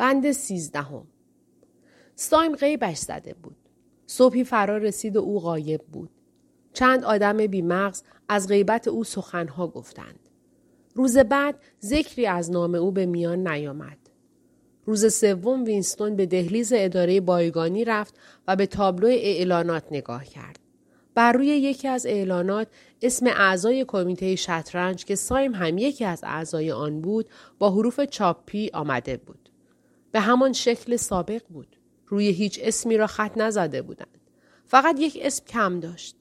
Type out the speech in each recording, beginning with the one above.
بند سیزدهم سایم غیبش زده بود. صبحی فرا رسید و او غایب بود. چند آدم بیمغز از غیبت او سخنها گفتند. روز بعد ذکری از نام او به میان نیامد. روز سوم وینستون به دهلیز اداره بایگانی رفت و به تابلو اعلانات نگاه کرد. بر روی یکی از اعلانات اسم اعضای کمیته شطرنج که سایم هم یکی از اعضای آن بود با حروف چاپی آمده بود. به همان شکل سابق بود. روی هیچ اسمی را خط نزده بودند. فقط یک اسم کم داشت.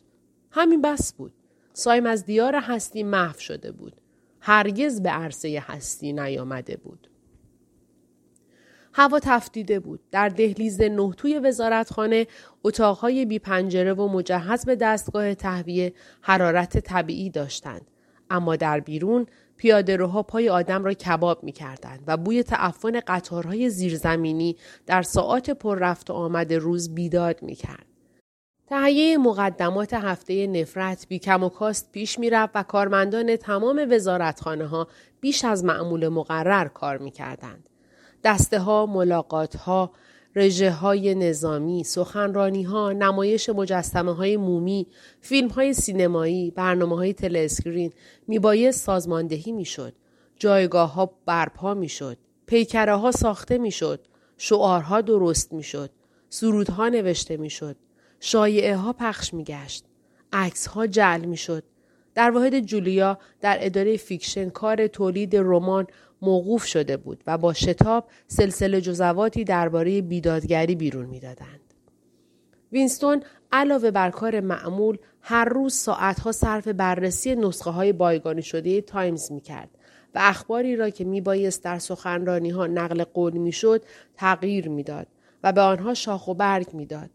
همین بس بود. سایم از دیار هستی محو شده بود. هرگز به عرصه هستی نیامده بود. هوا تفتیده بود. در دهلیز نه توی وزارتخانه اتاقهای بی پنجره و مجهز به دستگاه تهویه حرارت طبیعی داشتند. اما در بیرون پیاده روها پای آدم را کباب می کردند و بوی تعفن قطارهای زیرزمینی در ساعات پر رفت و آمد روز بیداد می کرد. تهیه مقدمات هفته نفرت بی کم و کاست پیش می رفت و کارمندان تمام وزارتخانه ها بیش از معمول مقرر کار می کردند. دسته ها، ملاقات ها، رژه های نظامی، سخنرانی ها، نمایش مجسمه های مومی، فیلم های سینمایی، برنامه های تلسکرین میبایست سازماندهی می‌شد. جایگاه ها برپا می‌شد. پیکره ها ساخته می‌شد. شعارها درست می‌شد. سرودها نوشته می‌شد. شایعه ها پخش میگشت. عکس ها جعل می‌شد. در واحد جولیا در اداره فیکشن کار تولید رمان موقوف شده بود و با شتاب سلسله جزواتی درباره بیدادگری بیرون می‌دادند. وینستون علاوه بر کار معمول هر روز ساعتها صرف بررسی نسخه های بایگانی شده تایمز می کرد و اخباری را که می بایست در سخنرانی ها نقل قول می شد تغییر می‌داد و به آنها شاخ و برگ می‌داد.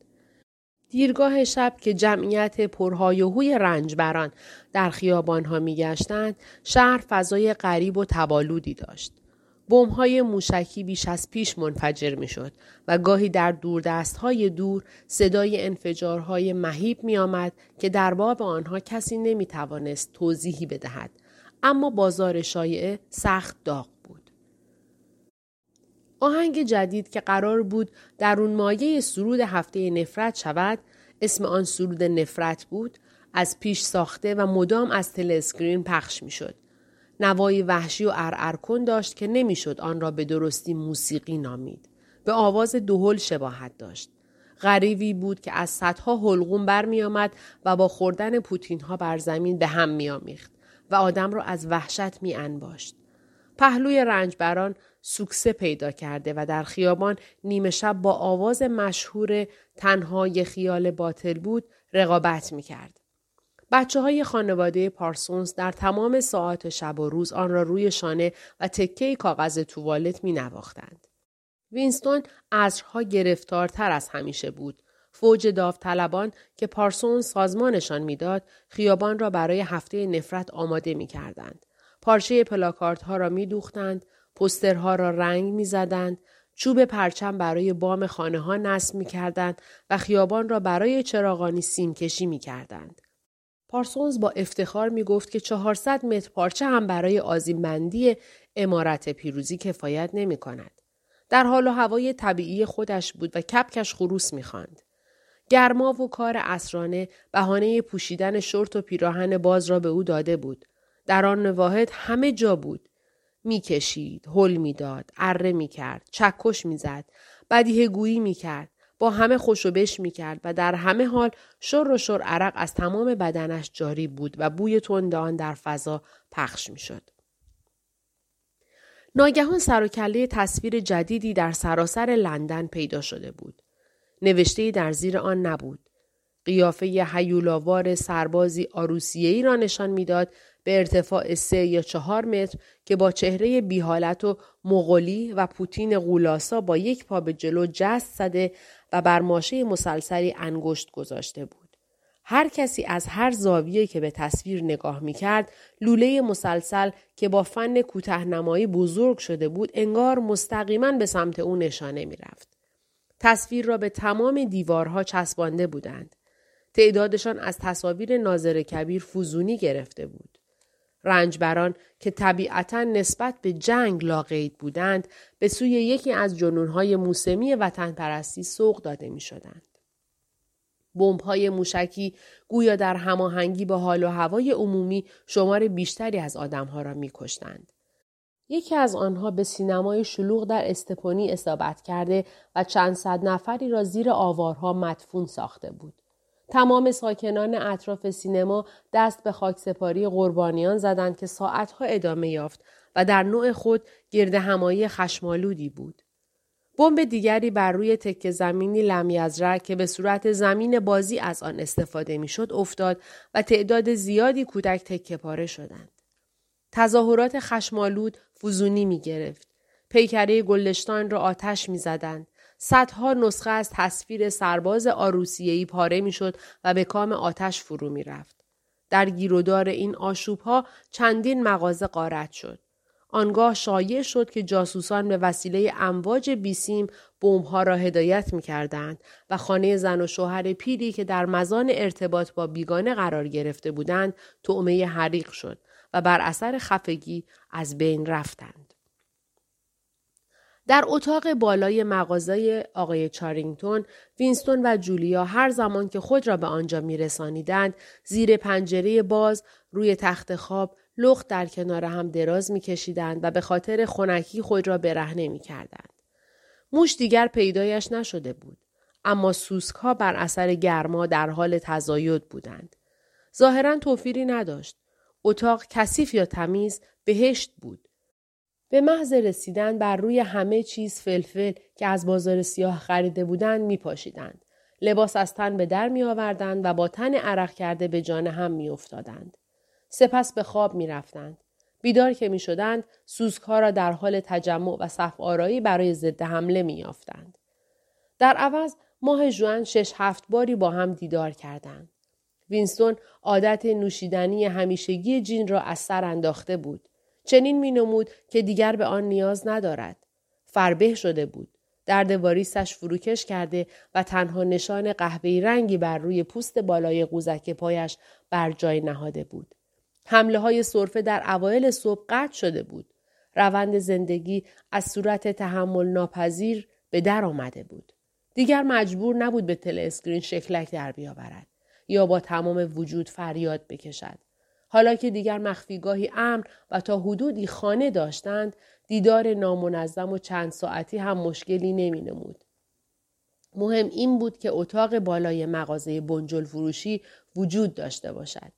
دیرگاه شب که جمعیت پرهایهوی رنجبران در خیابانها میگشتند شهر فضای غریب و تبالودی داشت. بمب‌های موشکی بیش از پیش منفجر می‌شد و گاهی در دوردستهای دور صدای انفجارهای مهیب میآمد که در باب آنها کسی نمی‌توانست توضیحی بدهد. اما بازار شایعه سخت داغ آهنگ جدید که قرار بود در اون مایه سرود هفته نفرت شود اسم آن سرود نفرت بود از پیش ساخته و مدام از تلسکرین پخش می‌شد. نوای وحشی و ارعرکن داشت که نمی‌شد آن را به درستی موسیقی نامید. به آواز دهل شباهت داشت. غریبی بود که از صدها حلقوم برمیآمد و با خوردن پوتین ها بر زمین به هم میآمیخت و آدم را از وحشت می انباشت. پهلوی رنجبران سوکسه پیدا کرده و در خیابان نیمه شب با آواز مشهور تنهای خیال باطل بود رقابت می کرد. بچه های خانواده پارسونز در تمام ساعات شب و روز آن را روی شانه و تکه کاغذ توالت می نواختند. وینستون عصرها گرفتارتر از همیشه بود. فوج داوطلبان که پارسون سازمانشان می‌داد خیابان را برای هفته نفرت آماده می کردند. پارچه پلاکارت ها را می دوختند، پسترها را رنگ می زدند، چوب پرچم برای بام خانه ها نصب می کردند و خیابان را برای چراغانی سیم کشی می کردند. پارسونز با افتخار می گفت که 400 متر پارچه هم برای آزیمبندی امارت پیروزی کفایت نمی کند. در حال و هوای طبیعی خودش بود و کپکش خروس می خاند. گرما و کار اسرانه بهانه پوشیدن شورت و پیراهن باز را به او داده بود. در آن واحد همه جا بود. می‌کشید، هل می‌داد، اره می‌کرد، چکش می‌زد، بدیه گویی می‌کرد، با همه خوشوبش می‌کرد و در همه حال شر و شر عرق از تمام بدنش جاری بود و بوی تند آن در فضا پخش می‌شد. ناگهان سر و کله تصویر جدیدی در سراسر لندن پیدا شده بود. نوشته در زیر آن نبود. قیافه حیولاوار سربازی آروسیهی را نشان می‌داد به ارتفاع سه یا چهار متر که با چهره بیحالت و مغولی و پوتین غولاسا با یک پا به جلو جست زده و بر ماشه مسلسلی انگشت گذاشته بود. هر کسی از هر زاویه که به تصویر نگاه می کرد لوله مسلسل که با فن کوتهنمایی بزرگ شده بود انگار مستقیما به سمت او نشانه می رفت. تصویر را به تمام دیوارها چسبانده بودند. تعدادشان از تصاویر ناظر کبیر فوزونی گرفته بود. رنجبران که طبیعتا نسبت به جنگ لاقید بودند به سوی یکی از جنونهای موسمی وطن پرستی سوق داده می شدند. های موشکی گویا در هماهنگی با حال و هوای عمومی شمار بیشتری از آدمها را میکشتند. یکی از آنها به سینمای شلوغ در استپونی اصابت کرده و چند صد نفری را زیر آوارها مدفون ساخته بود. تمام ساکنان اطراف سینما دست به خاکسپاری قربانیان زدند که ساعتها ادامه یافت و در نوع خود گرد همایی خشمالودی بود. بمب دیگری بر روی تکه زمینی لمیزرک که به صورت زمین بازی از آن استفاده می‌شد افتاد و تعداد زیادی کودک تکه پاره شدند. تظاهرات خشمالود فزونی می گرفت. پیکره گلشتان را آتش می زدند. صدها نسخه از تصویر سرباز آروسیهی پاره می‌شد و به کام آتش فرو می رفت. در گیرودار این آشوب ها چندین مغازه قارت شد. آنگاه شایع شد که جاسوسان به وسیله امواج بیسیم بمبها را هدایت می کردند و خانه زن و شوهر پیری که در مزان ارتباط با بیگانه قرار گرفته بودند تعمه حریق شد و بر اثر خفگی از بین رفتند. در اتاق بالای مغازه آقای چارینگتون، وینستون و جولیا هر زمان که خود را به آنجا می رسانیدند، زیر پنجره باز روی تخت خواب لخت در کنار هم دراز می کشیدند و به خاطر خونکی خود را برهنه می کردند. موش دیگر پیدایش نشده بود. اما سوسک ها بر اثر گرما در حال تزاید بودند. ظاهرا توفیری نداشت. اتاق کثیف یا تمیز بهشت بود. به محض رسیدن بر روی همه چیز فلفل که از بازار سیاه خریده بودند می پاشیدند. لباس از تن به در می آوردند و با تن عرق کرده به جان هم می افتادند. سپس به خواب می رفتند. بیدار که می شدند سوزک ها را در حال تجمع و صف آرایی برای ضد حمله می یافتند. در عوض ماه جوان شش هفت باری با هم دیدار کردند. وینستون عادت نوشیدنی همیشگی جین را از سر انداخته بود. چنین می نمود که دیگر به آن نیاز ندارد. فربه شده بود. درد واریسش فروکش کرده و تنها نشان قهوه‌ای رنگی بر روی پوست بالای قوزک پایش بر جای نهاده بود. حمله های صرفه در اوایل صبح قطع شده بود. روند زندگی از صورت تحمل ناپذیر به در آمده بود. دیگر مجبور نبود به تل اسکرین شکلک در بیاورد یا با تمام وجود فریاد بکشد. حالا که دیگر مخفیگاهی امن و تا حدودی خانه داشتند دیدار نامنظم و چند ساعتی هم مشکلی نمی نمود. مهم این بود که اتاق بالای مغازه بنجل فروشی وجود داشته باشد.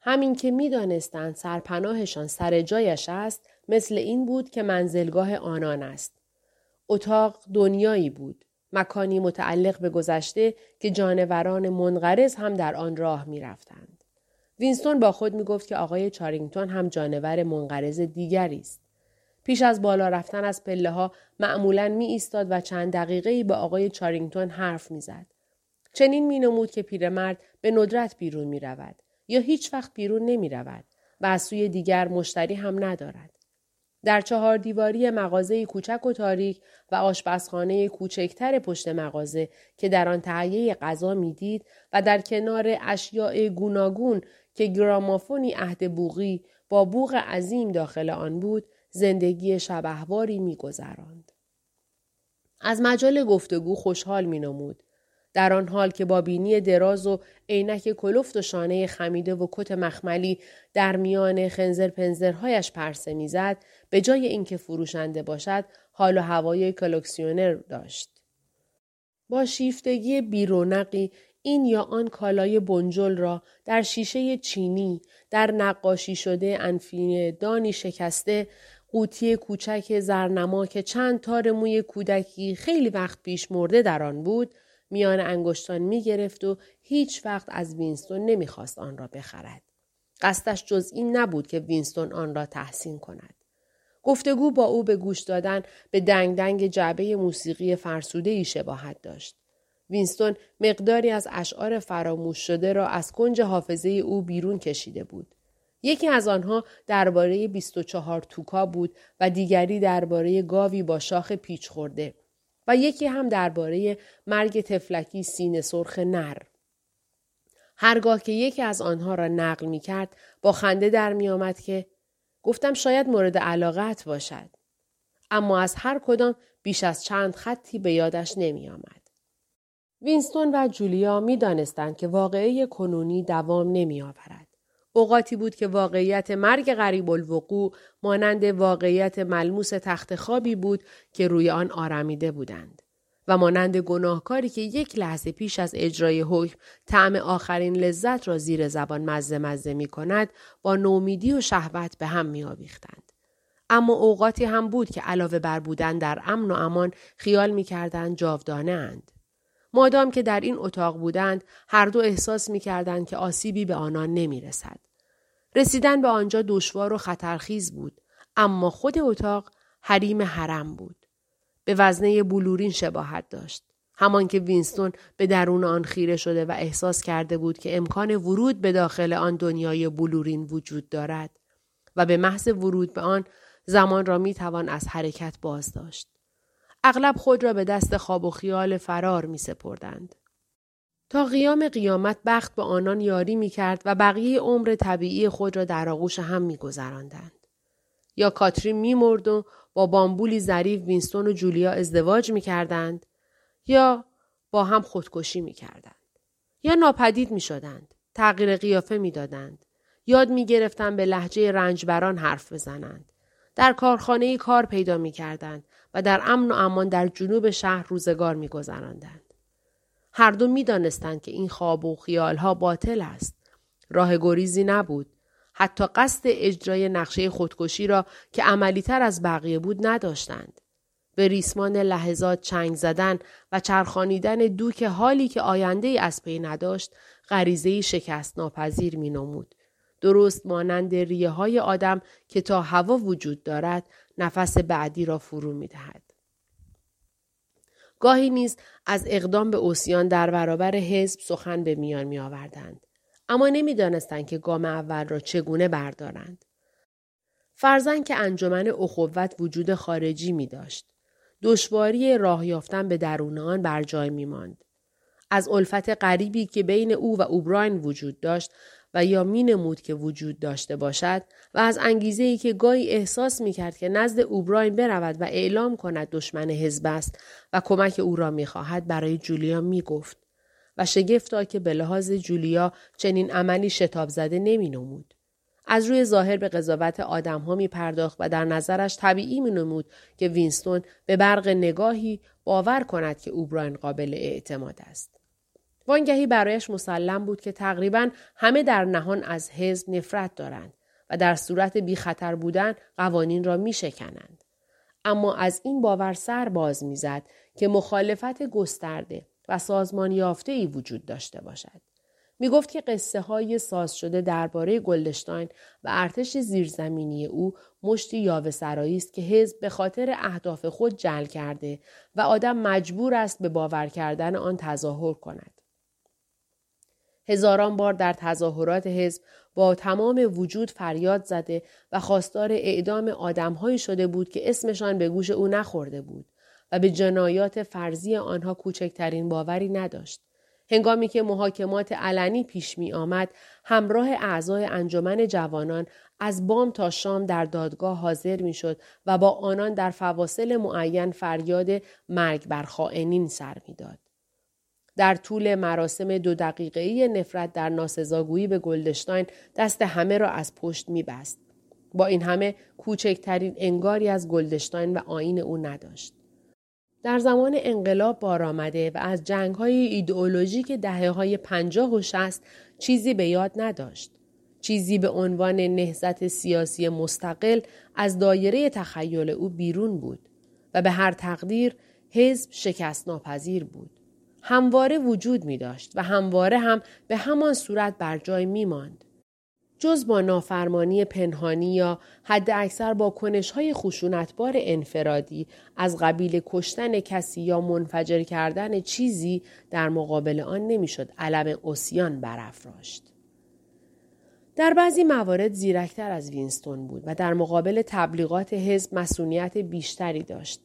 همین که می‌دانستند سرپناهشان سر جایش است مثل این بود که منزلگاه آنان است. اتاق دنیایی بود. مکانی متعلق به گذشته که جانوران منقرض هم در آن راه می رفتند. وینستون با خود می گفت که آقای چارینگتون هم جانور منقرض دیگری است. پیش از بالا رفتن از پله ها معمولا می ایستاد و چند دقیقه با آقای چارینگتون حرف می زد. چنین می نمود که پیرمرد به ندرت بیرون می رود. یا هیچ وقت بیرون نمی رود و از سوی دیگر مشتری هم ندارد. در چهار دیواری مغازه کوچک و تاریک و آشپزخانه کوچکتر پشت مغازه که در آن تهیه غذا می‌دید و در کنار اشیاء گوناگون که گرامافونی عهد بوغی با بوغ عظیم داخل آن بود زندگی شبهواری میگذراند. از مجال گفتگو خوشحال مینمود. در آن حال که با بینی دراز و عینک کلفت و شانه خمیده و کت مخملی در میان خنزر پنزرهایش پرسه می‌زد به جای اینکه فروشنده باشد حال و هوای کلکسیونر داشت. با شیفتگی بیرونقی این یا آن کالای بنجل را در شیشه چینی در نقاشی شده انفینه دانی شکسته قوطی کوچک زرنما که چند تار موی کودکی خیلی وقت پیش مرده در آن بود میان انگشتان می گرفت و هیچ وقت از وینستون نمی‌خواست آن را بخرد. قصدش جز این نبود که وینستون آن را تحسین کند. گفتگو با او به گوش دادن به دنگ دنگ جعبه موسیقی فرسوده ای شباهت داشت. وینستون مقداری از اشعار فراموش شده را از کنج حافظه او بیرون کشیده بود. یکی از آنها درباره 24 توکا بود و دیگری درباره گاوی با شاخ پیچ خورده. و یکی هم درباره مرگ تفلکی سینه سرخ نر. هرگاه که یکی از آنها را نقل می کرد با خنده در می آمد که گفتم شاید مورد علاقت باشد. اما از هر کدام بیش از چند خطی به یادش نمی آمد. وینستون و جولیا می دانستند که واقعه کنونی دوام نمی آورد. اوقاتی بود که واقعیت مرگ غریب الوقوع مانند واقعیت ملموس تخت خوابی بود که روی آن آرمیده بودند. و مانند گناهکاری که یک لحظه پیش از اجرای حکم طعم آخرین لذت را زیر زبان مزه مزه می کند با نومیدی و شهوت به هم می آویختند. اما اوقاتی هم بود که علاوه بر بودن در امن و امان خیال می کردن جاودانه اند. مادام که در این اتاق بودند هر دو احساس می کردند که آسیبی به آنان نمی رسد. رسیدن به آنجا دشوار و خطرخیز بود اما خود اتاق حریم حرم بود. به وزنه بلورین شباهت داشت. همان که وینستون به درون آن خیره شده و احساس کرده بود که امکان ورود به داخل آن دنیای بلورین وجود دارد و به محض ورود به آن زمان را می توان از حرکت باز داشت. اغلب خود را به دست خواب و خیال فرار می سپردند. تا قیام قیامت بخت به آنان یاری می کرد و بقیه عمر طبیعی خود را در آغوش هم می گذراندند. یا کاترین می مرد و با بامبولی ظریف وینستون و جولیا ازدواج می کردند یا با هم خودکشی می کردند. یا ناپدید می شدند. تغییر قیافه می دادند. یاد می گرفتند به لحجه رنجبران حرف بزنند. در کارخانه کار پیدا می کردند و در امن و امان در جنوب شهر روزگار می گذراندند. هر دو می دانستند که این خواب و خیال ها باطل است. راه گریزی نبود حتی قصد اجرای نقشه خودکشی را که عملیتر از بقیه بود نداشتند. به ریسمان لحظات چنگ زدن و چرخانیدن دوک حالی که آینده ای از پی نداشت غریزه شکست ناپذیر می نمود. درست مانند ریه های آدم که تا هوا وجود دارد نفس بعدی را فرو می دهد. گاهی نیز از اقدام به اوسیان در برابر حزب سخن به میان می آوردند. اما نمی‌دانستند که گام اول را چگونه بردارند. فرزن که انجمن اخوت وجود خارجی می داشت. دشواری راه یافتن به درون آن بر جای می ماند. از الفت غریبی که بین او و اوبراین وجود داشت و یا می نمود که وجود داشته باشد و از انگیزه ای که گاهی احساس می کرد که نزد اوبراین برود و اعلام کند دشمن حزب است و کمک او را می خواهد برای جولیا می گفت. و شگفتا که به لحاظ جولیا چنین عملی شتاب زده نمی نمود. از روی ظاهر به قضاوت آدم ها می پرداخت و در نظرش طبیعی می نمود که وینستون به برق نگاهی باور کند که اوبراین قابل اعتماد است. وانگهی برایش مسلم بود که تقریبا همه در نهان از حزب نفرت دارند و در صورت بی خطر بودن قوانین را می شکنند. اما از این باور سر باز می‌زد که مخالفت گسترده و سازمان یافته ای وجود داشته باشد. می گفت که قصه های ساز شده درباره گلدشتاین و ارتش زیرزمینی او مشتی یاوه سرایی است که حزب به خاطر اهداف خود جل کرده و آدم مجبور است به باور کردن آن تظاهر کند. هزاران بار در تظاهرات حزب با تمام وجود فریاد زده و خواستار اعدام آدمهایی شده بود که اسمشان به گوش او نخورده بود. و به جنایات فرضی آنها کوچکترین باوری نداشت. هنگامی که محاکمات علنی پیش می آمد، همراه اعضای انجمن جوانان از بام تا شام در دادگاه حاضر می شد و با آنان در فواصل معین فریاد مرگ بر خائنین سر می داد. در طول مراسم دو دقیقه‌ای نفرت در ناسزاگویی به گلدشتاین دست همه را از پشت می بست. با این همه کوچکترین انگاری از گلدشتاین و آین او نداشت. در زمان انقلاب بار آمده و از جنگ های ایدئولوژیک دهه های پنجاه و شست چیزی به یاد نداشت. چیزی به عنوان نهزت سیاسی مستقل از دایره تخیل او بیرون بود و به هر تقدیر حزب شکست ناپذیر بود. همواره وجود می داشت و همواره هم به همان صورت بر جای می ماند. جز با نافرمانی پنهانی یا حد اکثر با کنشهای خشونتبار انفرادی از قبیل کشتن کسی یا منفجر کردن چیزی در مقابل آن نمی‌شد علم اوسیان برافراشت. در بعضی موارد زیرکتر از وینستون بود و در مقابل تبلیغات حزب مسئولیت بیشتری داشت.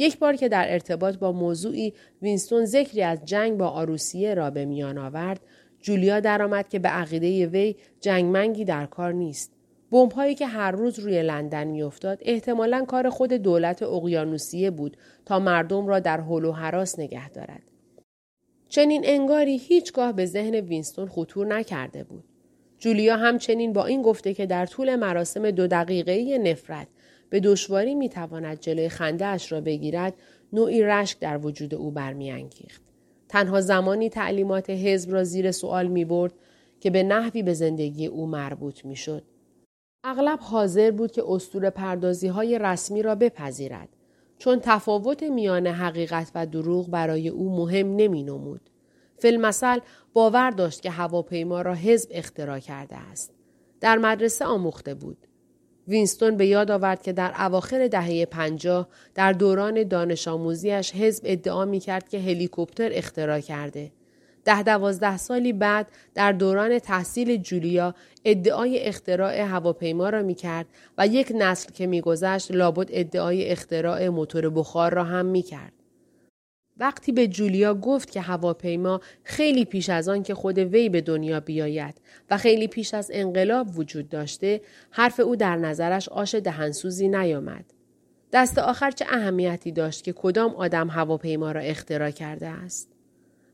یک بار که در ارتباط با موضوعی وینستون ذکری از جنگ با آروسیه را به میان آورد، جولیا درآمد که به عقیده وی جنگمنگی در کار نیست. بمب‌هایی که هر روز روی لندن میافتاد احتمالا کار خود دولت اقیانوسیه بود تا مردم را در حل و حراس نگه دارد. چنین انگاری هیچگاه به ذهن وینستون خطور نکرده بود. جولیا همچنین با این گفته که در طول مراسم دو دقیقه نفرت به دشواری می‌تواند جلوی خنده اش را بگیرد نوعی رشک در وجود او برمیانگیخت. تنها زمانی تعلیمات حزب را زیر سوال می برد که به نحوی به زندگی او مربوط می شد. اغلب حاضر بود که استور پردازی های رسمی را بپذیرد چون تفاوت میان حقیقت و دروغ برای او مهم نمی نمود. فیلمسل باور داشت که هواپیما را حزب اختراع کرده است. در مدرسه آموخته بود. وینستون به یاد آورد که در اواخر دهه پنجاه در دوران دانش آموزیش حزب ادعا می کرد که هلیکوپتر اختراع کرده. ده دوازده سالی بعد در دوران تحصیل جولیا ادعای اختراع هواپیما را می کرد و یک نسل که میگذشت لابد ادعای اختراع موتور بخار را هم می کرد. وقتی به جولیا گفت که هواپیما خیلی پیش از آن که خود وی به دنیا بیاید و خیلی پیش از انقلاب وجود داشته حرف او در نظرش آش دهنسوزی نیامد دست آخر چه اهمیتی داشت که کدام آدم هواپیما را اختراع کرده است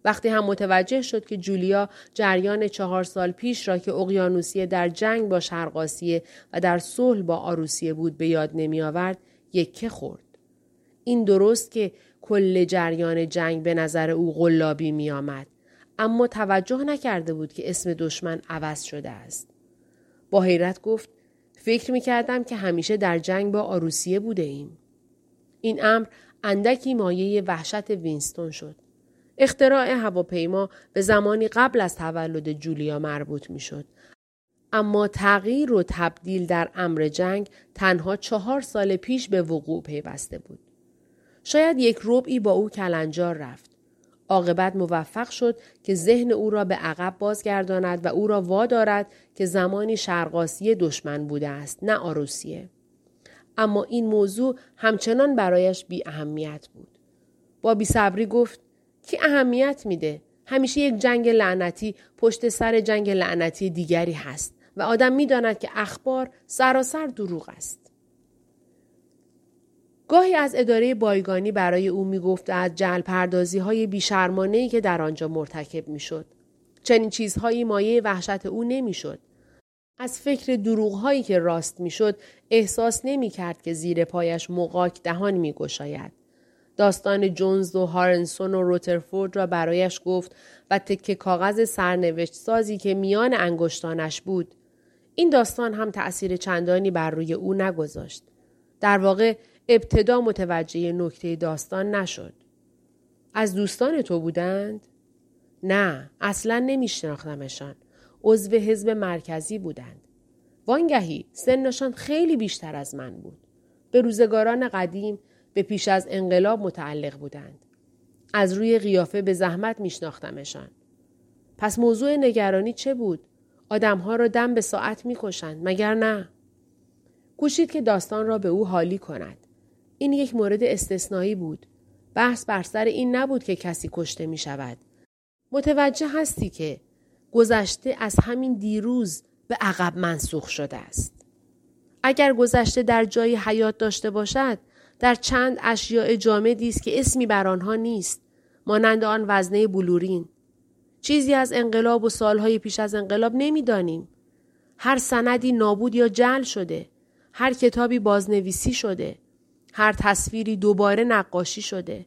وقتی هم متوجه شد که جولیا جریان چهار سال پیش را که اقیانوسیه در جنگ با شرقاسیه و در صلح با آروسیه بود به یاد نمی آورد یکه خورد. این درست که کل جریان جنگ به نظر او غلابی می آمد. اما توجه نکرده بود که اسم دشمن عوض شده است. با حیرت گفت فکر می کردم که همیشه در جنگ با آروسیه بوده ایم. این امر اندکی مایه وحشت وینستون شد. اختراع هواپیما به زمانی قبل از تولد جولیا مربوط می شد. اما تغییر و تبدیل در امر جنگ تنها چهار سال پیش به وقوع پیوسته بود. شاید یک ربعی با او کلنجار رفت. عاقبت موفق شد که ذهن او را به عقب بازگرداند و او را وادارد که زمانی شرقاسی دشمن بوده است نه آروسیه. اما این موضوع همچنان برایش بی اهمیت بود. با صبری گفت کی اهمیت میده؟ همیشه یک جنگ لعنتی پشت سر جنگ لعنتی دیگری هست و آدم می‌داند که اخبار سراسر دروغ است. گاهی از اداره بایگانی برای او می‌گفت از جل پردازی های بیشرمانه که در آنجا مرتکب می‌شد. چنین چیزهایی مایه وحشت او نمی‌شد. از فکر دروغ هایی که راست می‌شد احساس نمی کرد که زیر پایش مقاک دهان می گشاید. داستان جونز و هارنسون و روترفورد را برایش گفت و تکه کاغذ سرنوشت سازی که میان انگشتانش بود. این داستان هم تأثیر چندانی بر روی او نگذاشت. در واقع ابتدا متوجه نکته داستان نشد. از دوستان تو بودند؟ نه، اصلا نمیشناختمشان. عضو حزب مرکزی بودند. وانگهی سنشان خیلی بیشتر از من بود. به روزگاران قدیم به پیش از انقلاب متعلق بودند. از روی قیافه به زحمت میشناختمشان. پس موضوع نگرانی چه بود؟ آدمها را دم به ساعت می‌کشند مگر نه؟ کوشید که داستان را به او حالی کند. این یک مورد استثنایی بود. بحث بر سر این نبود که کسی کشته می شود. متوجه هستی که گذشته از همین دیروز به عقب منسوخ شده است. اگر گذشته در جایی حیات داشته باشد در چند اشیاء جامدی است که اسمی بر آنها نیست مانند آن وزنه بلورین چیزی از انقلاب و سالهای پیش از انقلاب نمی‌دانیم هر سندی نابود یا جل شده هر کتابی بازنویسی شده هر تصویری دوباره نقاشی شده.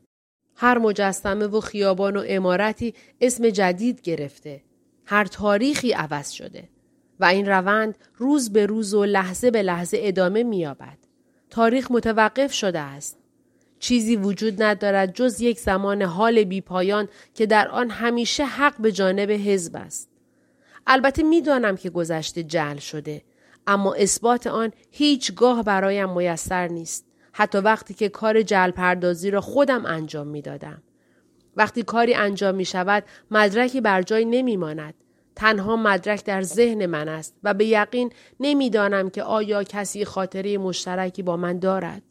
هر مجسمه و خیابان و امارتی اسم جدید گرفته. هر تاریخی عوض شده. و این روند روز به روز و لحظه به لحظه ادامه مییابد. تاریخ متوقف شده است. چیزی وجود ندارد جز یک زمان حال بی پایان که در آن همیشه حق به جانب حزب است. البته می‌دانم که گذشته جل شده اما اثبات آن هیچگاه برایم میسر نیست. حتی وقتی که کار جل پردازی را خودم انجام می دادم. وقتی کاری انجام می شود مدرکی بر جای نمی ماند. تنها مدرک در ذهن من است و به یقین نمی‌دانم که آیا کسی خاطره مشترکی با من دارد.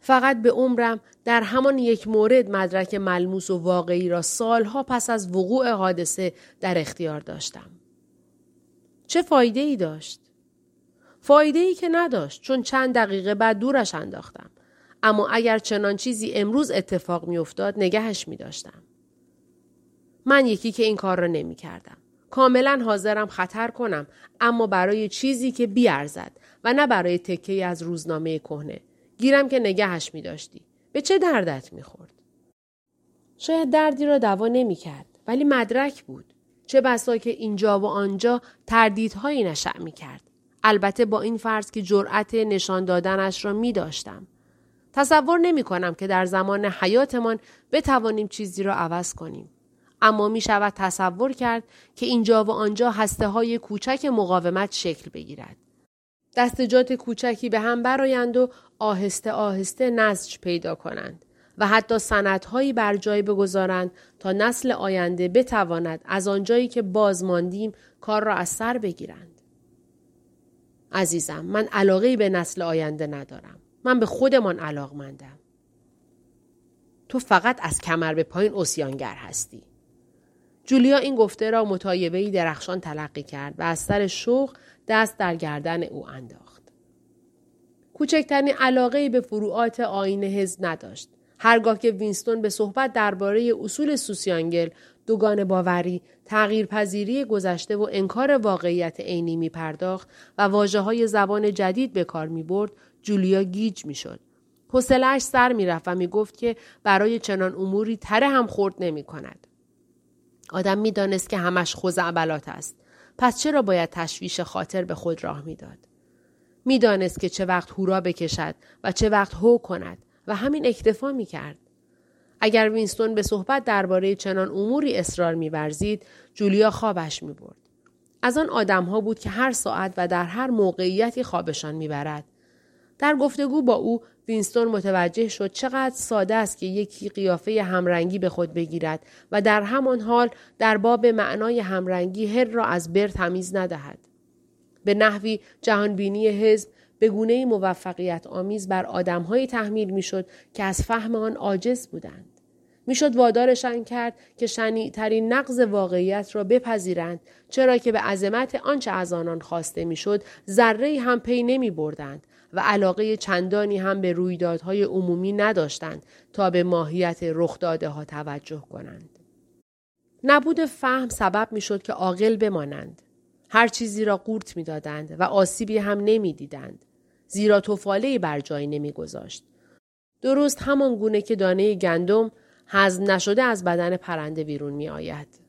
فقط به عمرم در همان یک مورد مدرک ملموس و واقعی را سالها پس از وقوع حادثه در اختیار داشتم. چه فایده ای داشت؟ فایده ای که نداشت چون چند دقیقه بعد دورش انداختم. اما اگر چنان چیزی امروز اتفاق میافتاد نگهش می داشتم. من یکی که این کار را نمی کردم. کاملا حاضرم خطر کنم اما برای چیزی که بیارزد و نه برای تکه از روزنامه کهنه گیرم که نگهش می داشتی. به چه دردت می خورد؟ شاید دردی را دوا نمی کرد ولی مدرک بود. چه بسا که اینجا و آنجا تردیدهایی نشع می کرد. البته با این فرض که جرأت نشان دادنش را می داشتم. تصور نمی کنم که در زمان حیاتمان بتوانیم چیزی را عوض کنیم. اما می شود تصور کرد که اینجا و آنجا هسته های کوچک مقاومت شکل بگیرد. دستجات کوچکی به هم برایند و آهسته آهسته نسج پیدا کنند و حتی سندهایی بر جای بگذارند تا نسل آینده بتواند از آنجایی که باز ماندیم کار را از سر بگیرند. عزیزم من علاقه به نسل آینده ندارم. من به خودمان علاقمندم. تو فقط از کمر به پایین اسیانگر هستی. جولیا این گفته را متایبه درخشان تلقی کرد و از سر شوق دست در گردن او انداخت. کوچکترین علاقه به فروعات آین حزب نداشت. هرگاه که وینستون به صحبت درباره اصول سوسیانگل، دوگان باوری، تغییرپذیری گذشته و انکار واقعیت عینی می پرداخت و واجه های زبان جدید به کار می برد، جولیا گیج می شد. حسلش سر می رفت و می گفت که برای چنان اموری تره هم خورد نمی کند. آدم می دانست که همش خوزعبلات است. پس چرا باید تشویش خاطر به خود راه می‌داد؟ می‌دانست که چه وقت هورا بکشد و چه وقت هو کند و همین اکتفا می کرد. اگر وینستون به صحبت درباره چنان اموری اصرار میورزید جولیا خوابش می برد. از آن آدمها بود که هر ساعت و در هر موقعیتی خوابشان می‌برد. در گفتگو با او وینستون متوجه شد چقدر ساده است که یکی قیافه همرنگی به خود بگیرد و در همان حال در باب معنای همرنگی هر را از بر تمیز ندهد. به نحوی جهانبینی حزب به گونه موفقیت آمیز بر آدمهایی تحمیل می‌شد که از فهم آن عاجز بودند. می‌شد وادارشان کرد که شنیعترین نقض واقعیت را بپذیرند چرا که به عظمت آنچه از آنان خواسته می‌شد ذره هم پی نمی بردند و علاقه چندانی هم به رویدادهای عمومی نداشتند تا به ماهیت رخداده ها توجه کنند. نبود فهم سبب می‌شد که عاقل بمانند. هر چیزی را قورت می‌دادند و آسیبی هم نمی‌دیدند. زیرا توفاله بر جای نمیگذاشت. درست همان گونه که دانه گندم هضم نشده از بدن پرنده بیرون می آید.